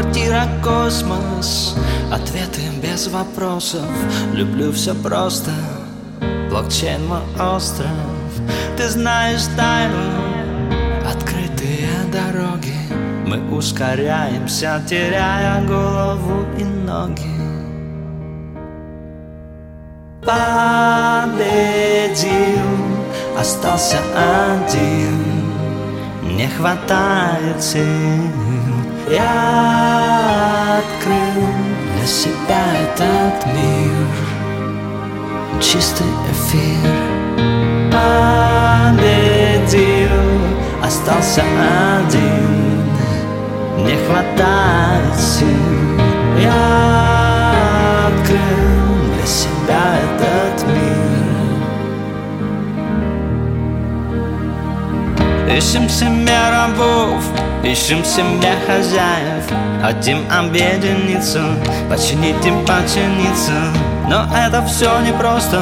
квартира космос Ответы без вопросов. Люблю все просто. Блокчейн мой остров. Ты знаешь тайну Открытые дороги. Мы ускоряемся, теряя голову и ноги. Победил. Остался один. Не хватает сил. Я открыл для себя этот мир. Чистый эфир Победил. Остался один. Не хватает сил. Я открыл Ищем себе рабов Ищем себе хозяев. Хотим объединиться Починить и починиться Но это все непросто.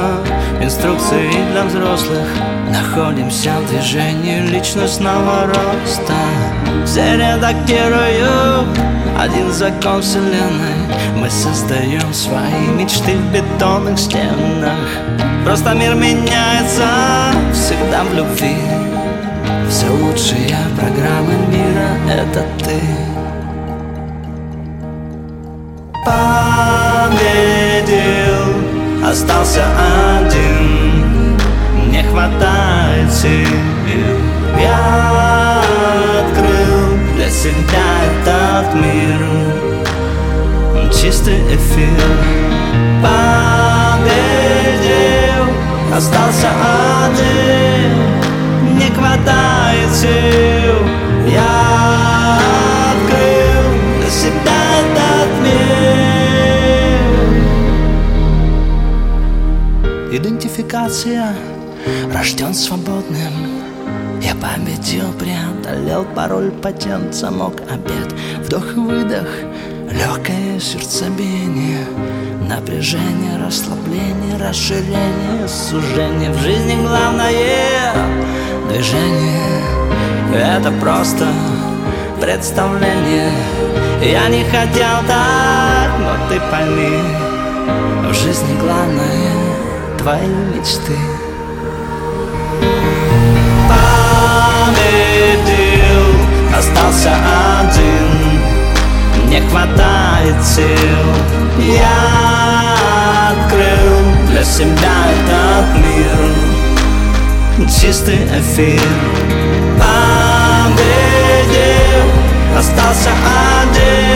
Инструкции для взрослых. Находимся в движении личностного роста. Все редактируют один закон вселенной. Мы создаем свои мечты в бетонных стенах. Просто мир меняется всегда в любви все лучшие программы мира — это ты. Победил, остался один. Не хватает сил. Я открыл для себя этот мир. Чистый эфир мир Идентификация Рожден свободным. Я победил, преодолел пароль, патент, замок, обед. Вдох-выдох, легкое сердцебиение. Напряжение, расслабление, расширение, сужение В жизни главное. Движение. Это просто представление. Я не хотел так, но ты пойми В жизни главное твои мечты. Победил, остался один. Не хватает сил. Я открыл для себя этот мир. Чистый эфир. Победил, остался один